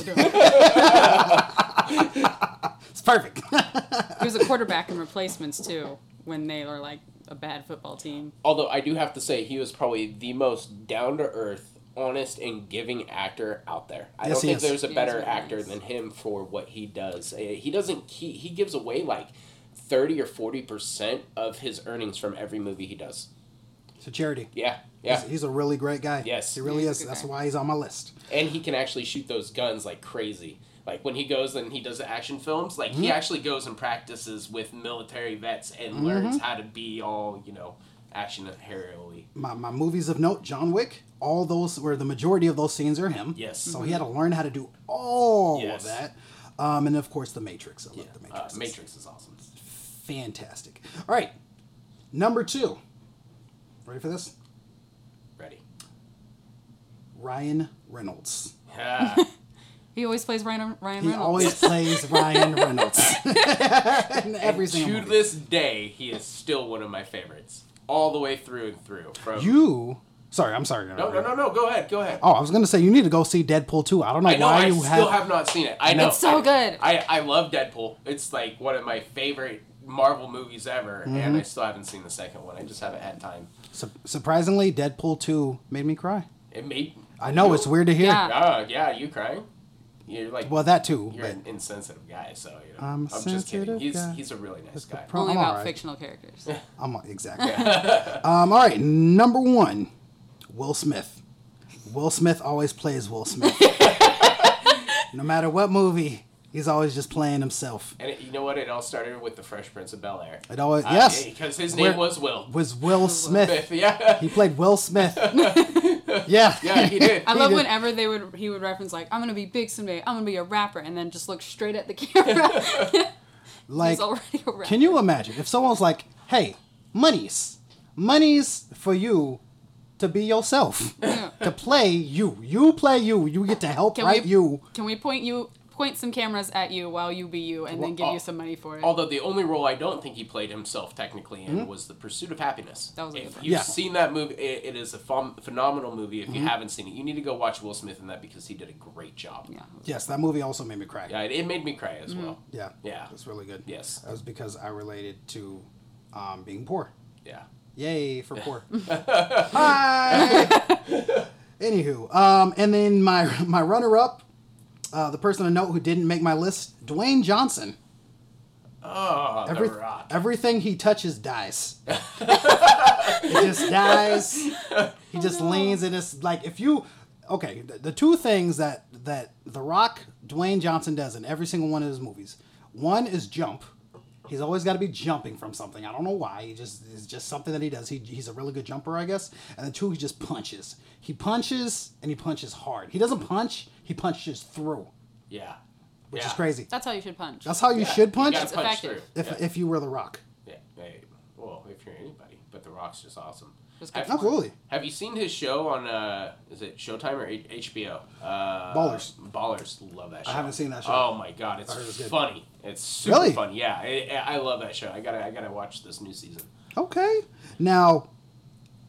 It's perfect. He was a quarterback in replacements too, when they were like a bad football team. Although I do have to say, he was probably the most down to earth, honest, and giving actor out there. I Yes, don't think is. there's a He better really actor nice. than him for what he does. Uh, He doesn't. He he gives away like thirty or forty percent of his earnings from every movie he does. it's a charity. Yeah, yeah. He's, he's a really great guy. Yes. he really He's is. That's guy. why he's on my list. and he can actually shoot those guns like crazy. Like when he goes and he does the action films, like Mm-hmm. he actually goes and practices with military vets and learns how to be all you know action heroically. My, my movies of note: John Wick. All those, where the majority of those scenes are him. Yes. So he had to learn how to do all Yes. of that. Um, and of course, the Matrix. I love the Uh, Matrix. It's Matrix is awesome. fantastic. All right, number two. Ready for this? Ready. Ryan Reynolds. Ah, He always plays Ryan Ryan He always plays Ryan Reynolds. In every and single to movie. this day, he is still one of my favorites, all the way through and through. From You. Sorry, I'm sorry. no, no, no, no. Go ahead, go ahead. Oh, I was gonna say you need to go see Deadpool 2. I don't know, I know. why I you still have. have not seen it. I know. It's so I- good. I, I love Deadpool. It's like one of my favorite Marvel movies ever, Mm-hmm. and I still haven't seen the second one. I just haven't had time. Su- surprisingly, Deadpool 2 made me cry. It made. I know it's weird to hear. Yeah. Ah, yeah, you crying? You're like. Well, that too. You're But an insensitive guy, so you know. I'm a just kidding. He's guy. he's a really nice guy. pro- Only I'm about alright. fictional characters. I'm exactly. um, all right, number one, Will Smith. Will Smith always plays Will Smith. no matter what movie, he's always just playing himself. And it, you know what? It all started with the Fresh Prince of Bel Air. It always uh, yes, because his Where- name was Will. was Will Smith. Yeah, He played Will Smith. yeah, yeah, he did. I love did. whenever they would he would reference like I'm gonna be big someday. I'm gonna be a rapper, and then just look straight at the camera. like He's already a rapper. Can you imagine if someone's like, "Hey, monies, monies for you to be yourself, to play you. You play you. You get to help Can write we you." Can we point you point some cameras at you while you be you, and then give Well, you some money for it? Although the only role I don't think he played himself technically in was The Pursuit of Happiness. That was a if good one. you've Yeah. seen that movie, it, it is a phem- phenomenal movie. If you haven't seen it, you need to go watch Will Smith in that because he did a great job. yeah. Yes, that movie also made me cry. Yeah, it, it made me cry as well. Yeah, Yeah. it's really good. Yes. that was because I related to um, being poor. Yeah. Yay for poor. Hi. Anywho, um, and then my my runner up, uh, the person I note who didn't make my list, Dwayne Johnson. Oh, Every, The Rock. everything he touches dies. it just dies. He just leans and it's like if you okay, the, the two things that that The Rock, Dwayne Johnson does in every single one of his movies. One is jump. He's always got to be jumping from something. I don't know why. He just it's just something that he does. He, he's a really good jumper, I guess. And the two, he just punches. He punches and he punches hard. He doesn't punch. He punches through, Yeah. which yeah. is crazy. That's how you should punch. That's how you Yeah, should punch. gotta It's punch effective. through. if yeah. if you were The Rock. Yeah, hey, well, if you're anybody, but The Rock's just awesome. Just have. Absolutely. have you seen his show on, uh, is it Showtime or H- HBO? Uh, Ballers. Ballers. Love that show. I haven't seen that show. Oh my god, it's it was good. funny. It's super Really? funny. Yeah, I, I love that show. I gotta, I gotta watch this new season. Okay. Now,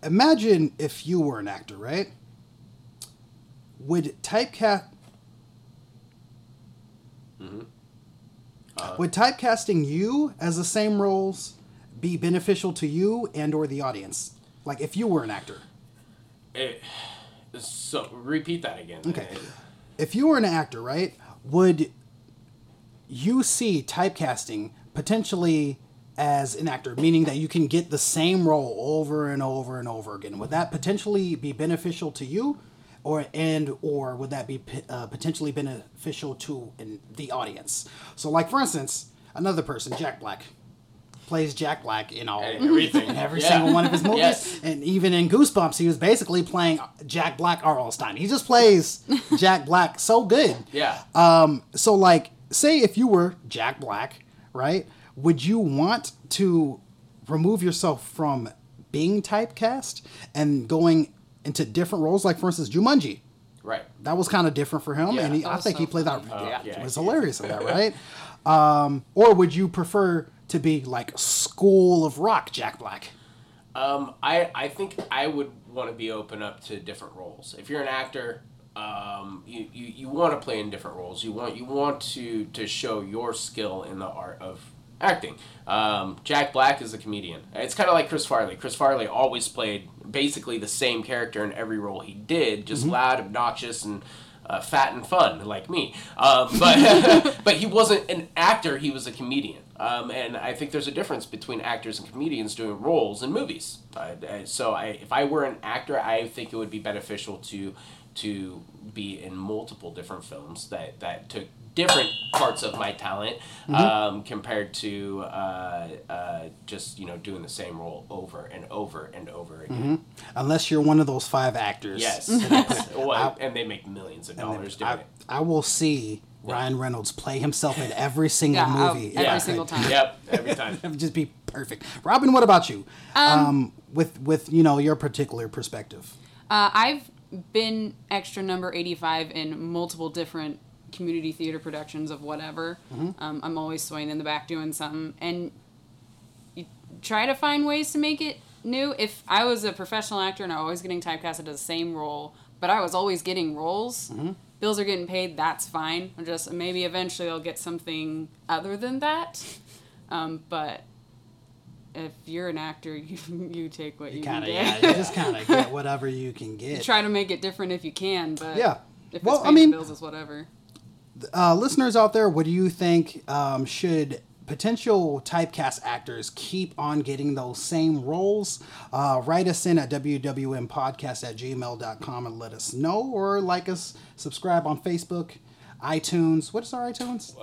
imagine if you were an actor, right? Would typecast. Mm-hmm. Uh, would typecasting you as the same roles be beneficial to you and or the audience? Like if you were an actor. It, so repeat that again. Okay. If you were an actor, right? Would you see typecasting potentially as an actor, meaning that you can get the same role over and over and over again? Would that potentially be beneficial to you, or and or would that be uh, potentially beneficial to in the audience? So, like for instance, another person, Jack Black, plays Jack Black in all Everything. in every Yeah. single one of his movies, Yes. and even in Goosebumps, he was basically playing Jack Black all the time. He just plays Jack Black so good. Yeah. Um, so like, say if you were Jack Black, right? Would you want to remove yourself from being typecast and going into different roles? Like for instance, Jumanji. right. That was kind of different for him, Yeah. and he, I think so he played that. funny. yeah, yeah, it was he- hilarious in that, right? um, or would you prefer to be like School of Rock Jack Black? Um, I, I think I would want to be open up to different roles. If you're an actor, um, you, you, you want to play in different roles. You want you want to to show your skill in the art of acting. Um, Jack Black is a comedian. It's kind of like Chris Farley. Chris Farley always played basically the same character in every role he did, just loud, obnoxious, and uh, fat and fun like me. Um, but but he wasn't an actor. He was a comedian. Um, and I think there's a difference between actors and comedians doing roles in movies. Uh, so I, if I were an actor, I think it would be beneficial to to be in multiple different films that, that took different parts of my talent um, compared to uh, uh, just you know doing the same role over and over and over again. Unless you're one of those five actors. Yes, that I yes. put- Well, and they make millions of dollars doing I, it. I will see Ryan Reynolds play himself in every single Yeah, movie. every if I single time. Yep, every time. It would just be perfect. Robin, what about you? Um, with with you know your particular perspective. Uh, I've been extra number 85 in multiple different community theater productions of whatever. Um, I'm always swaying in the back doing something. And you try to find ways to make it new. If I was a professional actor and I was getting typecast into the same role, but I was always getting roles, bills are getting paid, that's fine. I'm just maybe eventually I'll get something other than that. Um, but if you're an actor, you, you take what you, Kind of can yeah, get. you just kind of get whatever you can get. try to make it different if you can, but Yeah. if Well, it's I mean- bills, is whatever. Uh, listeners out there, what do you think um, should potential typecast actors keep on getting those same roles? Uh, write us in at wwmpodcast at gmail.com and let us know, or like us, subscribe on Facebook, iTunes. What is our iTunes?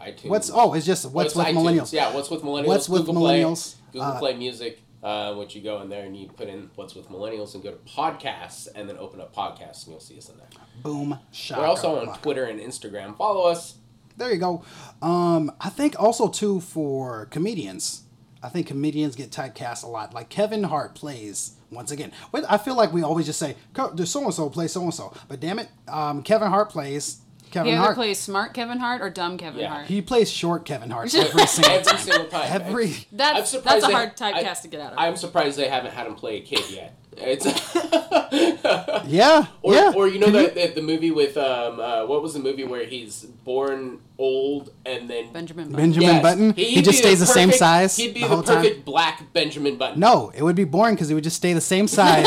iTunes. What's oh, it's just what's, with iTunes? millennials. Yeah, what's with millennials? What's with Google Play, millennials? Google Uh, Play Music. Uh, which you go in there and you put in what's with millennials and go to podcasts and then open up podcasts and you'll see us in there. Boom. Shaka, We're also on. Twitter and Instagram. Follow us. There you go. Um, I think also too for comedians. I think comedians get typecast a lot. Like Kevin Hart plays once again. I feel like we always just say so and so plays so and so, but damn it, um, Kevin Hart plays Kevin He either Hart. plays smart Kevin Hart or dumb Kevin Yeah. Hart. he plays short Kevin Hart every single Every time. single time. Every I'm that's surprised that's a they- hard I- typecast to get out of. I'm surprised they haven't had him play a kid yet. It's yeah, or, yeah. or you know Can that the, the movie with um uh, what was the movie where he's born old and then Benjamin Button. Benjamin Yes. Button. He'd He, be just stays the same perfect- size He'd be the the, whole time. perfect black Benjamin Button. No, it would be boring because he would just stay the same size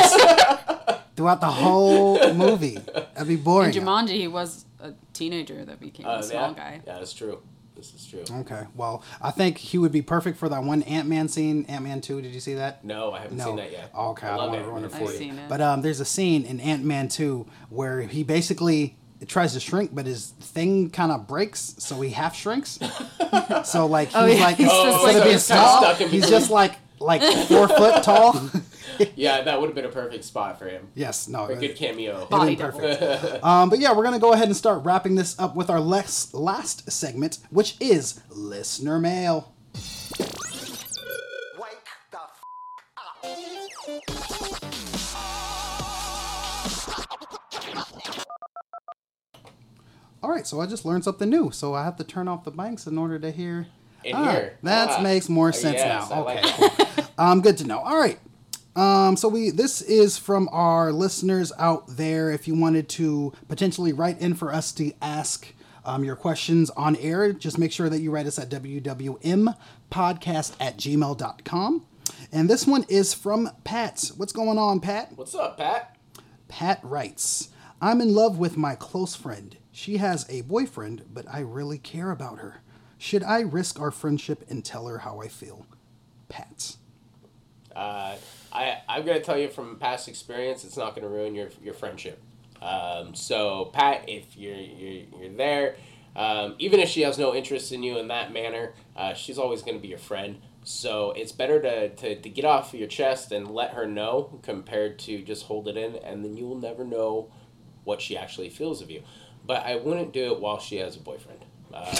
throughout the whole movie. That'd be boring. In Jumanji, he was a teenager that became Uh, a small yeah, guy. yeah, that's true. This is true. Okay, well, I think he would be perfect for that one Ant Man scene. Ant Man two. Did you see that? No, I haven't seen that yet. Oh, okay, I I, love don't want to ruin Ant-Man. it for I've you. seen it. But um, there's a scene in Ant Man two where he basically tries to shrink, but his thing kind of breaks, so he half shrinks. so like he's Oh, yeah. like He's instead just of like- being small, stuck he's just like like four foot tall. Yeah, that would have been a perfect spot for him. yes, no, A good cameo. Body perfect. um, but yeah, we're gonna go ahead and start wrapping this up with our last last segment, which is listener mail. Wake the f- up. All right, so I just learned something new. So I have to turn off the mics in order to hear. In Ah, here. That Ah. makes more sense Yes, I now. like Okay, that. um, good to know. All right. Um, so we this is from our listeners out there. If you wanted to potentially write in for us to ask um, your questions on air, just make sure that you write us at wwmpodcast at gmail.com. And this one is from Pat. What's going on, Pat? What's up, Pat? Pat writes, I'm in love with my close friend. She has a boyfriend, but I really care about her. Should I risk our friendship and tell her how I feel? Pat. Uh, I I'm gonna tell you from past experience, it's not gonna ruin your your friendship. Um, so Pat, if you're you're, you're there, um, even if she has no interest in you in that manner, uh, she's always gonna be your friend. So it's better to, to, to get off your chest and let her know compared to just hold it in, and then you will never know what she actually feels of you. But I wouldn't do it while she has a boyfriend. Uh,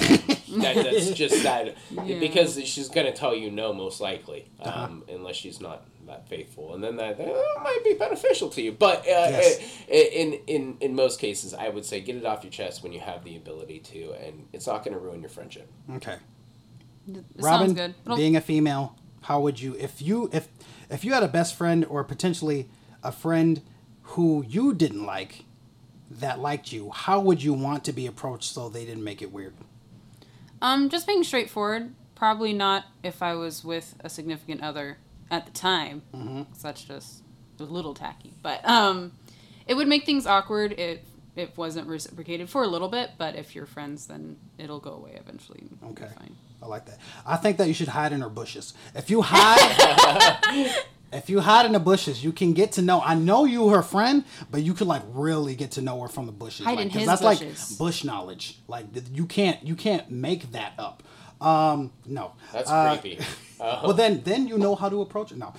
that, that's just that Yeah. because she's gonna tell you no most likely, um, unless she's not that faithful, and then that, that might be beneficial to you. But uh, Yes. in in in most cases, I would say get it off your chest when you have the ability to, and it's not gonna ruin your friendship. Okay. It Robin, good. Being a female, how would you if you if if you had a best friend or potentially a friend who you didn't like that liked you, how would you want to be approached so they didn't make it weird? Um, just being straightforward. Probably not if I was with a significant other at the time. Mm-hmm. 'cause that's just a little tacky. But um, it would make things awkward if it wasn't reciprocated for a little bit. But if you're friends, then it'll go away eventually. Okay. Fine. I like that. I think that you should hide in her bushes. If you hide, if you hide in the bushes, you can get to know. I know you her friend, but you can like really get to know her from the bushes. Hide like, in his that's bushes. like bush knowledge. Like you can't you can't make that up. Um, no. That's Uh, creepy. Uh, Well, then then you know how to approach it. No,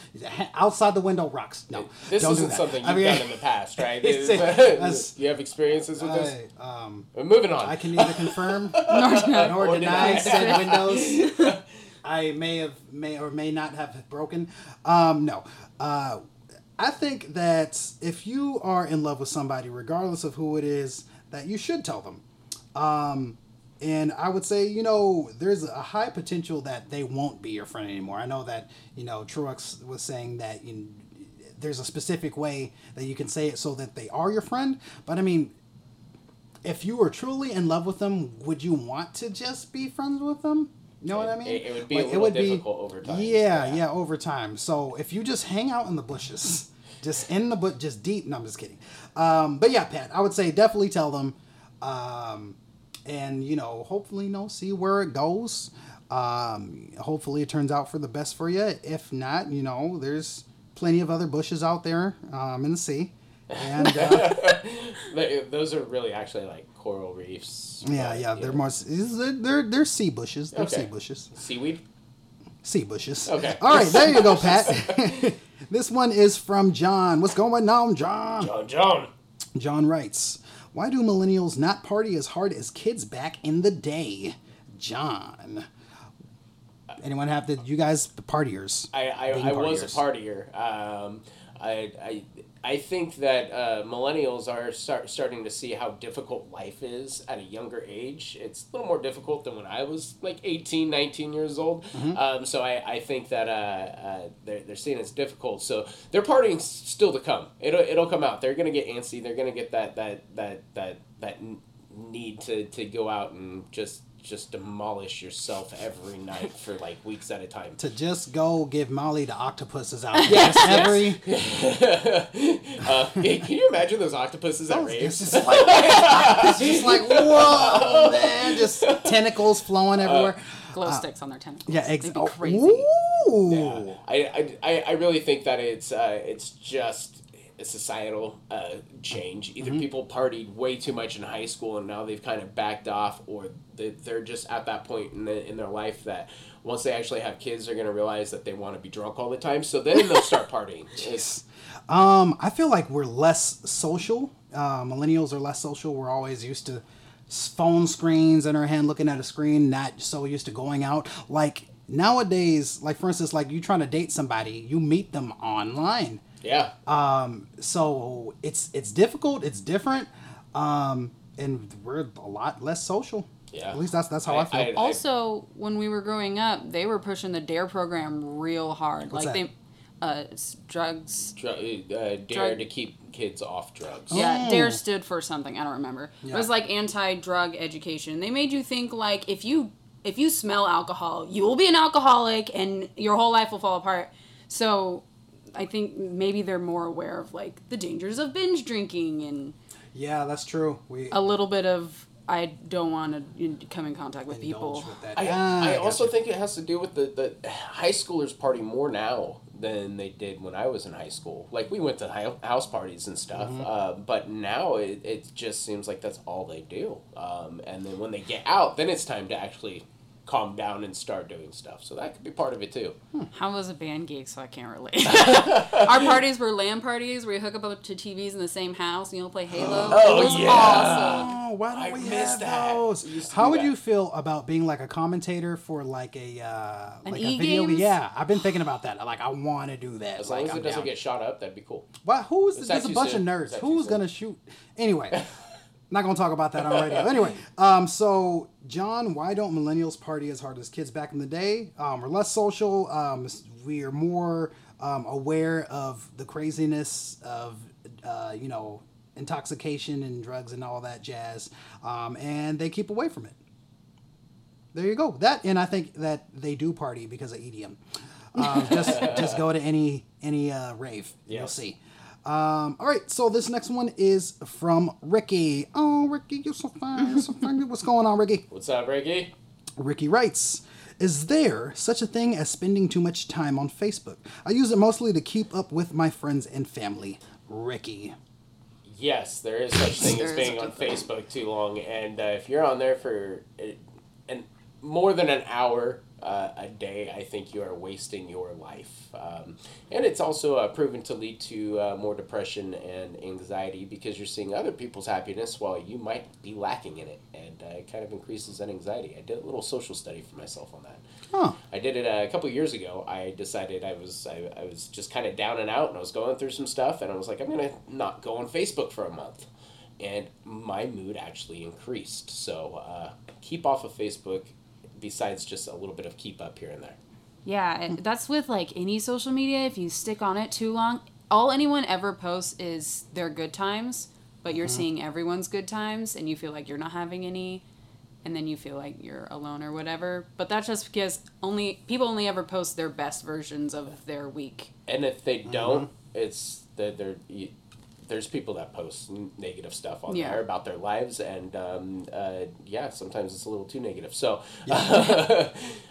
outside the window rocks. No, this don't do isn't that. something you've I mean, done in the past, right? It's- that's- you have experiences with this. Um, We're moving on. I can neither confirm deny. nor Or deny deny. said windows. I may have, may or may not have broken. Um, no. Uh, I think that if you are in love with somebody, regardless of who it is, that you should tell them. Um, and I would say, you know, there's a high potential that they won't be your friend anymore. I know that, you know, Truex was saying that you, there's a specific way that you can say it so that they are your friend. But I mean, if you were truly in love with them, would you want to just be friends with them? You know what I mean? It- it would be a little difficult over time. Yeah, Yeah. yeah, over time. So if you just hang out in the bushes, just in the but just deep. No, I'm just kidding. Um, but yeah, Pat, I would say definitely tell them, um, and you know, hopefully, you know, see where it goes. Um, hopefully, it turns out for the best for you. If not, you know, there's plenty of other bushes out there um, in the sea. And uh, Those are really actually like coral reefs. yeah, yeah, they're know, more they're they're, they're sea bushes. They're Okay. sea bushes. seaweed. Sea bushes. Okay. All right, there you go, Pat. this one is from John. What's going on, John? John John. John writes, Why do millennials not party as hard as kids back in the day? John. Anyone have the you guys the partiers? I, I, I was a partier. Um, I, I, I think that uh, millennials are start, starting to see how difficult life is at a younger age. It's a little more difficult than when I was like 18, 19 years old. Mm-hmm. Um, so I, I think that uh, uh, they're, they're seeing it's difficult. So their partying still to come. It'll, it'll come out. They're going to get antsy. They're going to get that, that, that, that, that need to, to go out and just just demolish yourself every night for like weeks at a time. To just go give Molly the octopuses out. Yes, Just yes. every uh, can you imagine those octopuses at It's raves? just like, it's just like whoa, man! Just tentacles flowing everywhere. Glow sticks on their tentacles. yeah, They'd be exactly. crazy. Ooh. I, I, I really think that it's uh, it's just a societal uh, change. Either Mm-hmm. people partied way too much in high school and now they've kind of backed off, or they, they're just at that point in, the, in their life that once they actually have kids, they're going to realize that they want to be drunk all the time. So then they'll start partying. Um, I feel like we're less social. Uh, millennials are less social. We're always used to phone screens in our hand, looking at a screen, not so used to going out. Like nowadays, like for instance, like you trying to date somebody, you meet them online. Yeah. Um, so it's it's difficult. It's different, um, and we're a lot less social. Yeah. At least that's that's how I, feel. Also, when we were growing up, they were pushing the Dare program real hard. What's like that? they, uh, drugs. Dr- uh, dare Drug- to keep kids off drugs. Yeah, Oh. Dare stood for something. I don't remember. It was like anti-drug education. They made you think like if you if you smell alcohol, you will be an alcoholic and your whole life will fall apart. So, I think maybe they're more aware of like the dangers of binge drinking and yeah, that's true. We a little bit of I don't want to come in contact with people. with that. I, Ah, I got also you. think it has to do with the, the high schoolers party more now than they did when I was in high school. Like we went to house parties and stuff, Mm-hmm. uh, but now it, it just seems like that's all they do. Um, and then when they get out, then it's time to actually calm down and start doing stuff. So that could be part of it too. How was a band gig? So I can't relate. Our parties were LAN parties where you hook up to TVs in the same house and you'll play Halo. Oh, it was yeah. awesome. Oh, why don't I we miss have that. those? We How would that. you feel about being like a commentator for like a uh, An like a video? e-games? Yeah, I've been thinking about that. Like, I want to do that. As like, long as I'm it doesn't down. get shot up, that'd be cool. Why? Who's Is there's a bunch soon? of nerds? Who's gonna shoot? Anyway, not gonna talk about that on radio. Anyway, um, so John, why don't millennials party as hard as kids back in the day? Um, we're less social. Um, we are more um, aware of the craziness of uh, you know intoxication and drugs and all that jazz, um, and they keep away from it. There you go. That and I think that they do party because of EDM. Um, just just go to any any uh, rave, you'll see. Um, all right, so this next one is from Ricky. Oh, Ricky, you're so fine, you're so fine. What's going on, Ricky? What's up, Ricky? Ricky writes, Is there such a thing as spending too much time on Facebook? I use it mostly to keep up with my friends and family. Ricky. Yes, there is such thing as being on. Facebook too long, and uh, if you're on there for uh, an more than an hour uh, a day, I think you are wasting your life. Um, and it's also uh, proven to lead to uh, more depression and anxiety because you're seeing other people's happiness while you might be lacking in it, and uh, it kind of increases that anxiety. I did a little social study for myself on that. Huh. I did it uh, a couple years ago. I decided I was I, I was just kind of down and out, and I was going through some stuff, and I was like, I'm gonna not go on Facebook for a month, and my mood actually increased. So uh, keep off of Facebook. Besides just a little bit of keep up here and there. Yeah, that's with like any social media. If you stick on it too long, all anyone ever posts is their good times, but you're mm-hmm. seeing everyone's good times and you feel like you're not having any and then you feel like you're alone or whatever. But that's just because only people only ever post their best versions of their week. And if they mm-hmm. don't, it's that they're. You, there's people that post negative stuff on Yeah. there about their lives, and um, uh, yeah, sometimes it's a little too negative. So,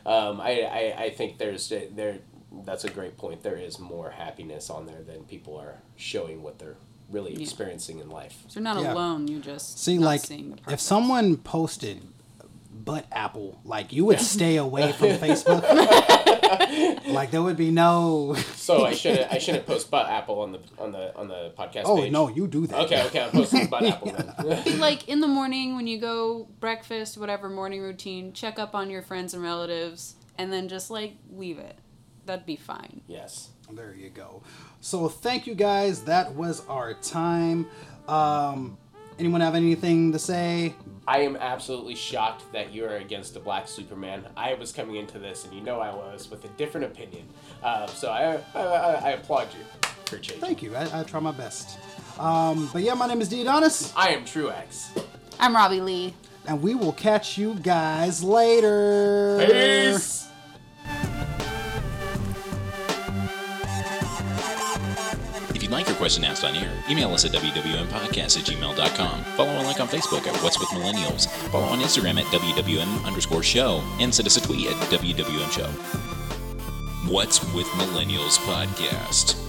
um, I, I I think there's there that's a great point. There is more happiness on there than people are showing what they're really experiencing in life. So you're not Yeah. alone, you just See, not like, seeing the if someone posted butt apple, like, you would stay away from Facebook. like, there would be no. So I should I shouldn't post butt apple on the on the on the podcast. Oh, page. no, you do that. Okay, okay, I'm posting butt apple then. like in the morning when you go breakfast, whatever morning routine, check up on your friends and relatives, and then just like leave it. That'd be fine. yes. There you go. So thank you guys. That was our time. Um, anyone have anything to say? I am absolutely shocked that you are against the Black Superman. I was coming into this, and you know I was, with a different opinion. Uh, so I, I, I, I applaud you for changing. Thank you. I, I try my best. Um, but yeah, my name is Diodonis, I am Truex. I'm Robbie Lee. and we will catch you guys later. Peace. Like your question asked on air, email us at wwmpodcast at gmail.com. Follow and like on Facebook at What's With Millennials. Follow on Instagram at WWM underscore show. And send us a tweet at WWM show. What's With Millennials Podcast.